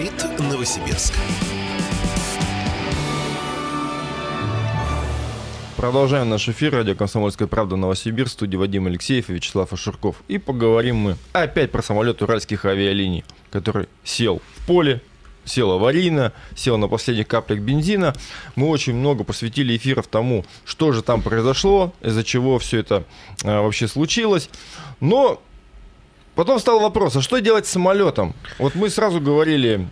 Говорит Новосибирск. Продолжаем наш эфир. Радио «Комсомольская правда» Новосибирск. Студия Вадим Алексеев и Вячеслав Ашурков. И поговорим мы опять про самолет уральских авиалиний, который сел в поле, сел аварийно, сел на последних каплях бензина. Мы очень много посвятили эфиров тому, что же там произошло, из-за чего все это а, вообще случилось. Но Потом стал вопрос, а что делать с самолетом? Вот мы сразу говорили,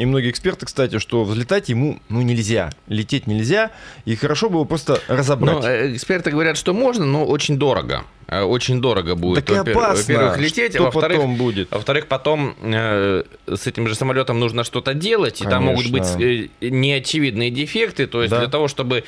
и многие эксперты, кстати, что взлетать ему ну, нельзя, лететь нельзя, и хорошо бы его просто разобрать. Ну, э, эксперты говорят, что можно, но очень дорого. Э, очень дорого будет. Так и опасно. Во-первых, лететь, что а во-вторых, потом будет? во-вторых, потом э, с этим же самолетом нужно что-то делать, и там могут быть Конечно. э, неочевидные дефекты. То есть Да. для того, чтобы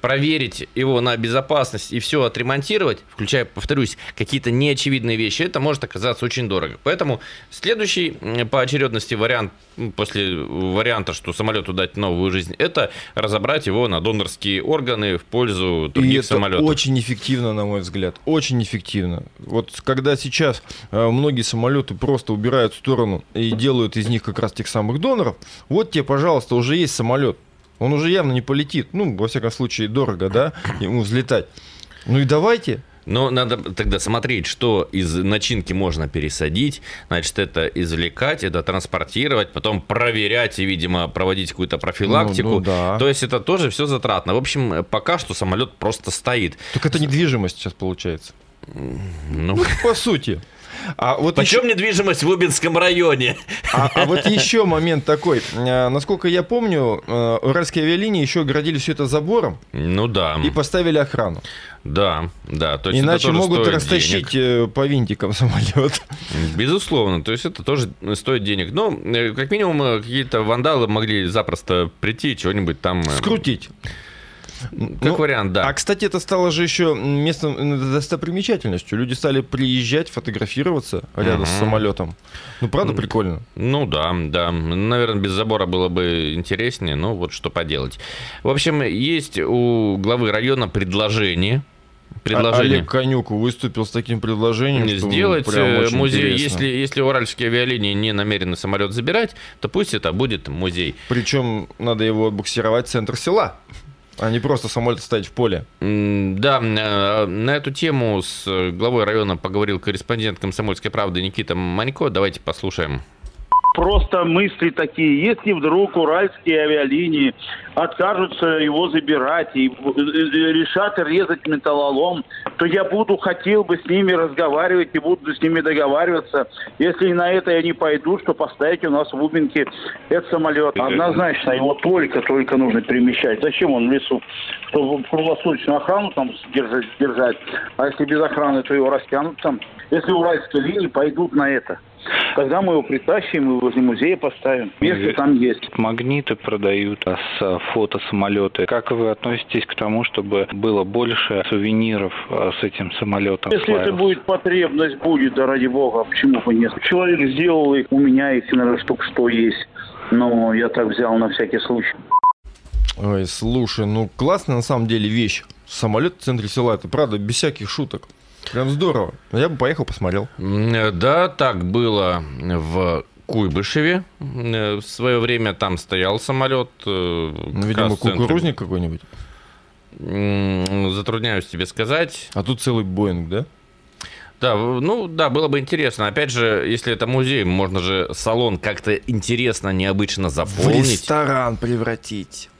проверить его на безопасность и все отремонтировать, включая, повторюсь, какие-то неочевидные вещи, это может оказаться очень дорого. Поэтому следующий по очередности вариант после варианта, что самолету дать новую жизнь, это разобрать его на донорские органы в пользу И других это самолетов. очень эффективно, на мой взгляд. Очень эффективно. Вот когда сейчас э, многие самолеты просто убирают в сторону и делают из них как раз тех самых доноров, вот тебе, пожалуйста, уже есть самолет. Он уже явно не полетит. Ну, во всяком случае, дорого, да, ему взлетать. Ну и давайте. Но надо тогда смотреть, что из начинки можно пересадить. Значит, это извлекать, это транспортировать, потом проверять и, видимо, проводить какую-то профилактику. Ну, ну да. То есть это тоже все затратно. В общем, пока что самолет просто стоит. Только это недвижимость сейчас получается. Ну, По сути. А вот почем еще, недвижимость в Убинском районе? а, а вот еще момент такой. А, Насколько я помню, э, уральские авиалинии еще оградили все это забором Ну да, и поставили охрану. Да, да. То есть Иначе могут растащить денег. э, по винтикам самолет. Безусловно, то есть это тоже стоит денег. Но, э, как минимум, э, какие-то вандалы могли запросто прийти, чего-нибудь там... Скрутить. Как Ну, вариант, да. А, кстати, это стало же еще местом достопримечательностью. Люди стали приезжать, фотографироваться рядом с Мгм. самолетом. Ну, правда, прикольно. Ну да, да. Наверное, без забора было бы интереснее, но вот что поделать. В общем, есть у главы района предложение. Предложение. Олег Конюк выступил с таким предложением. что Сделать э, музей, интересно. если, если уральские авиалинии не намерены самолет забирать, то пусть это будет музей. Причем надо его отбуксировать в центр села, а не просто самолет ставить в поле. Да, э, на эту тему с э, главой района поговорил корреспондент «Комсомольской правды» Никита Манько. Давайте послушаем. Просто мысли такие. Если вдруг уральские авиалинии откажутся его забирать и э, э, решат резать металлолом, то я буду, хотел бы с ними разговаривать и буду с ними договариваться. Если на это я не пойду, что поставить у нас в Убинке этот самолет. Однозначно, его только-только нужно перемещать. Зачем он в лесу? Чтобы круглосуточную охрану там держать, держать. А если без охраны, то его растянут там. Если уральские линии пойдут на это. Тогда мы его притащим и возле музея поставим. Место там есть. Магниты продают, а с фото самолеты. Как вы относитесь к тому, чтобы было больше сувениров а, с этим самолетом? Если это славился? будет потребность, будет, да ради бога, почему бы нет. Человек сделал их, у меня их, наверное, штук что есть. Но я так взял на всякий случай. Ой, слушай, ну классная на самом деле вещь. Самолет в центре села, это правда, без всяких шуток. Прям здорово. Я бы поехал, посмотрел. Э, Да, так было в Куйбышеве. Э, В свое время там стоял самолет. э, Ну, видимо, в кукурузник какой-нибудь. М, Затрудняюсь тебе сказать. А тут целый Боинг, да? Да, в- ну да, было бы интересно. Опять же, если это музей, можно же салон как-то интересно, необычно В заполнить. ресторан превратить.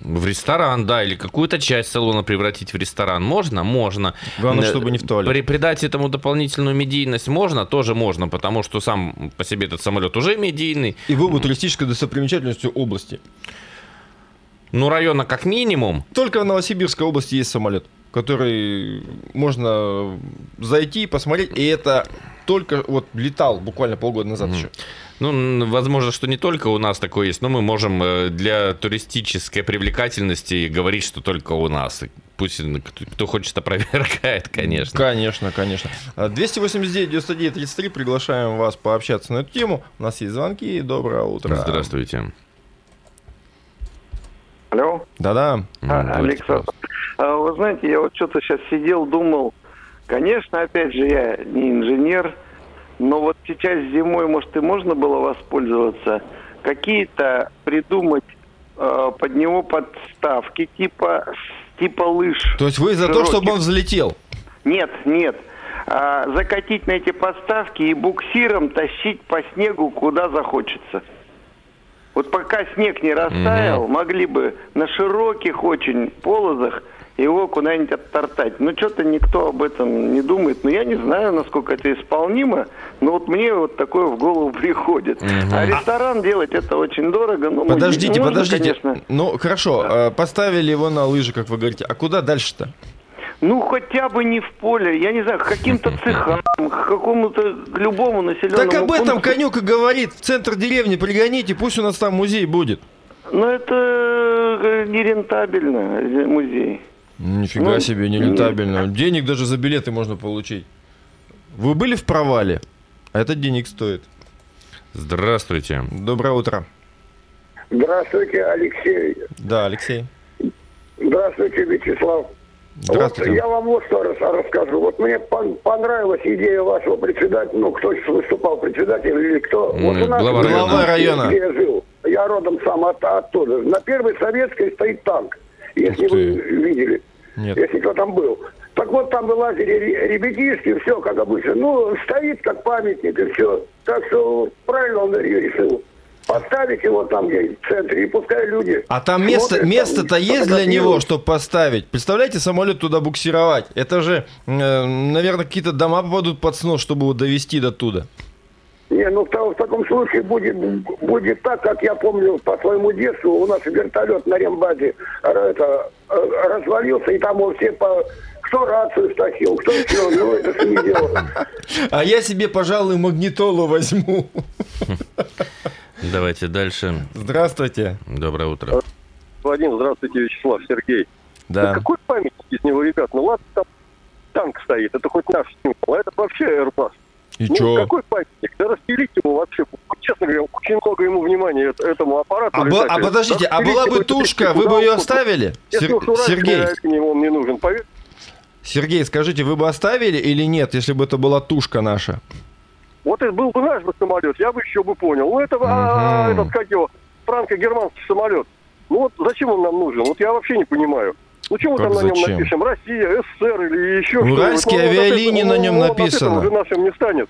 В ресторан, да, или какую-то часть салона превратить в ресторан. Можно? Можно. Главное, Э, чтобы не в туалет. При, придать этому дополнительную медийность можно? Тоже можно, потому что сам по себе этот самолет уже медийный. И был бы туристической достопримечательностью области. Ну, района как минимум. Только в Новосибирской области есть самолет, который можно зайти и посмотреть, и это только вот летал буквально полгода назад еще. Ну, возможно, что не только у нас такое есть, но мы можем э, для туристической привлекательности говорить, что только у нас. Пусть кто- хочет опровергает, конечно. Конечно, конечно. А, 289 99 33 приглашаем вас пообщаться на эту тему. У нас есть звонки. Доброе утро. Здравствуйте. Алло, Да-да. М, А, Александр. А, Вы знаете, я вот что-то сейчас сидел, думал, конечно, опять же, я не инженер, но вот сейчас зимой, может, и можно было воспользоваться какие-то придумать э, под него подставки, типа, типа лыж. То есть вы за то, широких. чтобы он взлетел? Нет, нет. А, закатить на эти подставки и буксиром тащить по снегу куда захочется. Вот пока снег не растаял, могли бы на широких очень полозах его куда-нибудь оттортать. Но что-то никто об этом не думает. Но я не знаю, насколько это исполнимо, но вот мне вот такое в голову приходит. А ресторан делать это очень дорого. Ну, Подождите, можно, подождите. конечно. Ну, хорошо, э, поставили его на лыжи, как вы говорите. А куда дальше-то? Ну, хотя бы не в поле, я не знаю, к каким-то цехам, к какому-то к любому населенному Так об этом пункту. конюк и говорит. В центр деревни пригоните, пусть у нас там музей будет. Но это э, нерентабельно, музей. Нифига Ну, себе, нерентабельно. Денег даже за билеты можно получить. Вы были в провале? А это денег стоит. Здравствуйте. Доброе утро. Здравствуйте, Алексей. Да, Алексей. Здравствуйте, Вячеслав. Здравствуйте. Вот я вам вот что раз- расскажу. Вот мне пон- понравилась идея вашего председателя, ну, кто сейчас выступал, председатель или кто. Вот у нас. Глава района. Где я жил. Я родом сам от, оттуда. На первой советской стоит танк. Если Ух вы ты. видели. Нет. Если кто там был. Так вот, там вылазили ре- ребятишки, все как обычно. Ну, стоит как памятник и все. Так что правильно он решил. Поставить его там где в центре, и пускай люди... А там место, смотрят, там, место-то есть для него, чтобы поставить? Представляете, самолет туда буксировать? Это же, э, наверное, какие-то дома попадут под снос, чтобы его довести до туда. Не, ну в, в таком случае будет, будет так, как я помню по своему детству, у нас вертолет на рембазе э, это, э, развалился, и там он все по... Кто рацию стащил, кто все, ну это же не дело. А я себе, пожалуй, магнитолу возьму. Давайте дальше. Здравствуйте. Доброе утро. Вадим, здравствуйте, Вячеслав, Сергей. Ну, Да. какой памятник из него, ребят? Ну ладно, там танк стоит, это хоть наш символ, а это вообще Airbus. И ну, чё? какой памятник? Да распилить его вообще. Честно говоря, очень много ему внимания эт- этому аппарату. А, а подождите, а была бы тушка, вы бы ее оставили? Сер- Сергей, мне он не нужен, поверь. Сергей, скажите, вы бы оставили или нет, если бы это была тушка наша? Вот это был бы наш бы самолет, я бы еще бы понял. Ну, это, а, Мгм. этот, как его, франко-германский самолет. Ну, вот зачем он нам нужен? Вот я вообще не понимаю. Ну, что мы там на нем зачем? напишем? Россия, СССР или еще? Уральские Ну, вот от авиалинии этого- на нем написано. уже нашим не станет.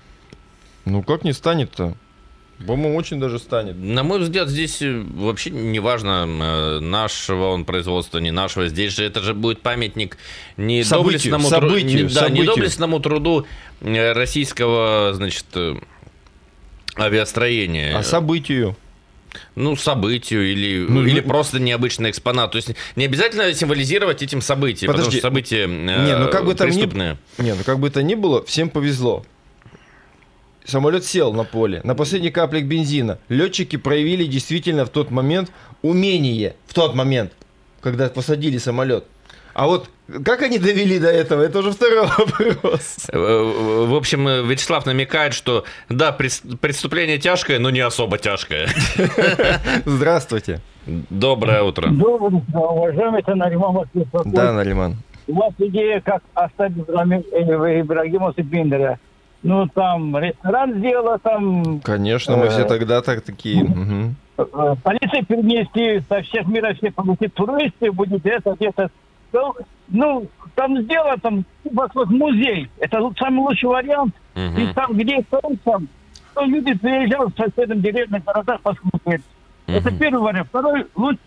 Ну как не станет-то? По-моему, очень даже станет. На мой взгляд, здесь э, вообще не важно, э, нашего он производства, не нашего. Здесь же это же будет памятник не Событию, доблестному, тру- событию, не- да, не доблестному труду э, российского, значит, авиастроения. А событию? Ну, событию или, Ну, или ну- просто необычный экспонат. То есть не обязательно символизировать этим события, потому что событие э, Не, ну как бы там ни- преступное. Не, ну как бы то ни было, всем повезло. Самолет сел на поле, на последних каплях бензина. Летчики проявили действительно в тот момент умение, в тот момент, когда посадили самолет. А вот как они довели до этого, это уже второй вопрос. Э, э, В общем, э, Вячеслав намекает, что да, прес- преступление тяжкое, но не особо тяжкое. Здравствуйте. Доброе утро. Добрый, утро, уважаемый Танариман Москвы. Да, Нариман. У вас идея, как оставить Ибрагим- э, Ибрагимовса Биндера. Ну, там ресторан сделала, там Конечно, мы все тогда так такие. э, полиция перенести со всех мира все получит туристы, будет это, где-то. Ну, там сделано, там, типа, вот музей. Это самый лучший вариант. И Мгм. там, где он там, то люди приезжают в соседнем деревне, городах посмотреть. Это Мгм. первый вариант. Второй, лучше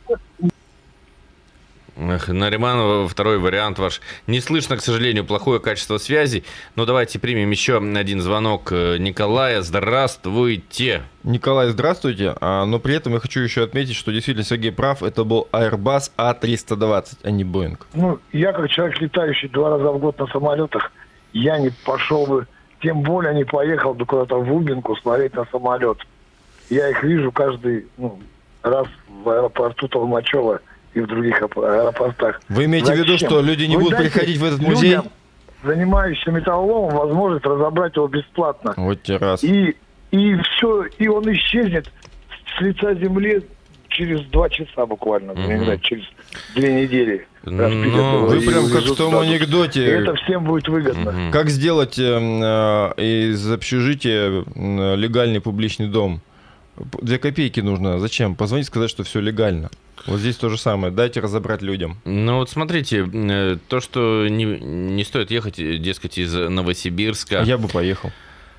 Нариман, второй вариант ваш. Не слышно, к сожалению, плохое качество связи. Но давайте примем еще один звонок э, Николая. Здравствуйте. Николай, здравствуйте. А, но при этом я хочу еще отметить, что действительно Сергей прав. Это был Airbus A320, а не Boeing. Ну, я как человек, летающий два раза в год на самолетах, я не пошел бы, тем более не поехал бы куда-то в Убинку смотреть на самолет. Я их вижу каждый ну, раз в аэропорту Толмачева и в других аэро- аэропортах. Вы имеете в виду, Зачем? что люди не Вы будут приходить в этот музей? людям, занимающимся металлоломом, возможность разобрать его бесплатно. Вот те раз. И, и все, и он исчезнет с лица земли через два часа буквально, не знаю, через две недели. Ну, Вы прям как в том куда-то. И анекдоте. это всем будет выгодно. Мгм. Как сделать э, э, из общежития э, легальный публичный дом? Две копейки нужно. Зачем? Позвонить, сказать, что все легально. Вот здесь то же самое. Дайте разобрать людям. Ну вот смотрите, э, то, что не, не стоит ехать, э, дескать, из Новосибирска. А я бы поехал.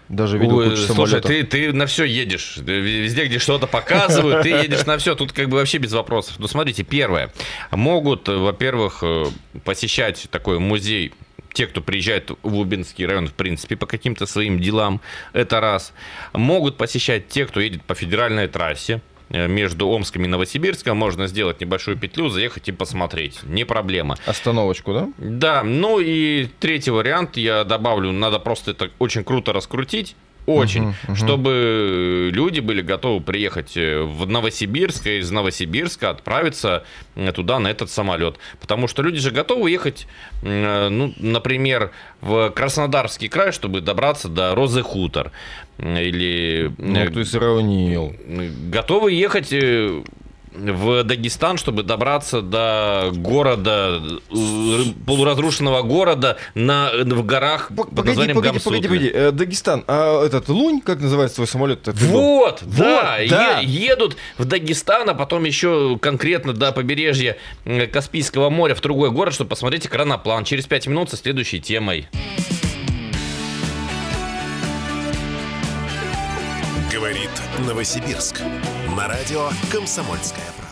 Даже видел Ой, кучу слушай, самолетов. ты, ты на все едешь. Везде, где что-то показывают, ты едешь на все. Тут как бы вообще без вопросов. Ну, смотрите, первое. Могут, э, во-первых, посещать такой музей те, кто приезжает в Лубинский район, в принципе, по каким-то своим делам, это раз. Могут посещать те, кто едет по федеральной трассе, между Омском и Новосибирском можно сделать небольшую петлю, заехать и посмотреть. Не проблема. Остановочку, да? Да, ну и третий вариант я добавлю, надо просто это очень круто раскрутить. Очень, Мгм, мгм. чтобы люди были готовы приехать э, в Новосибирск и из Новосибирска отправиться э, туда на этот самолет. Потому что люди же готовы ехать, э, ну, например, в Краснодарский край, чтобы добраться до Розы Хутор. Или Ну, ты сравнил. готовы ехать в Дагестан, чтобы добраться до города, полуразрушенного города на, в горах под Погоди, названием погоди, Гамсутли. погоди, погоди. Э, Дагестан. А этот Лунь, как называется твой самолет? Вот, да, да. е- едут в Дагестан, а потом еще конкретно до побережья Каспийского моря в другой город, чтобы посмотреть экраноплан. Через пять минут со следующей темой. Говорит Новосибирск. На радио «Комсомольская правда».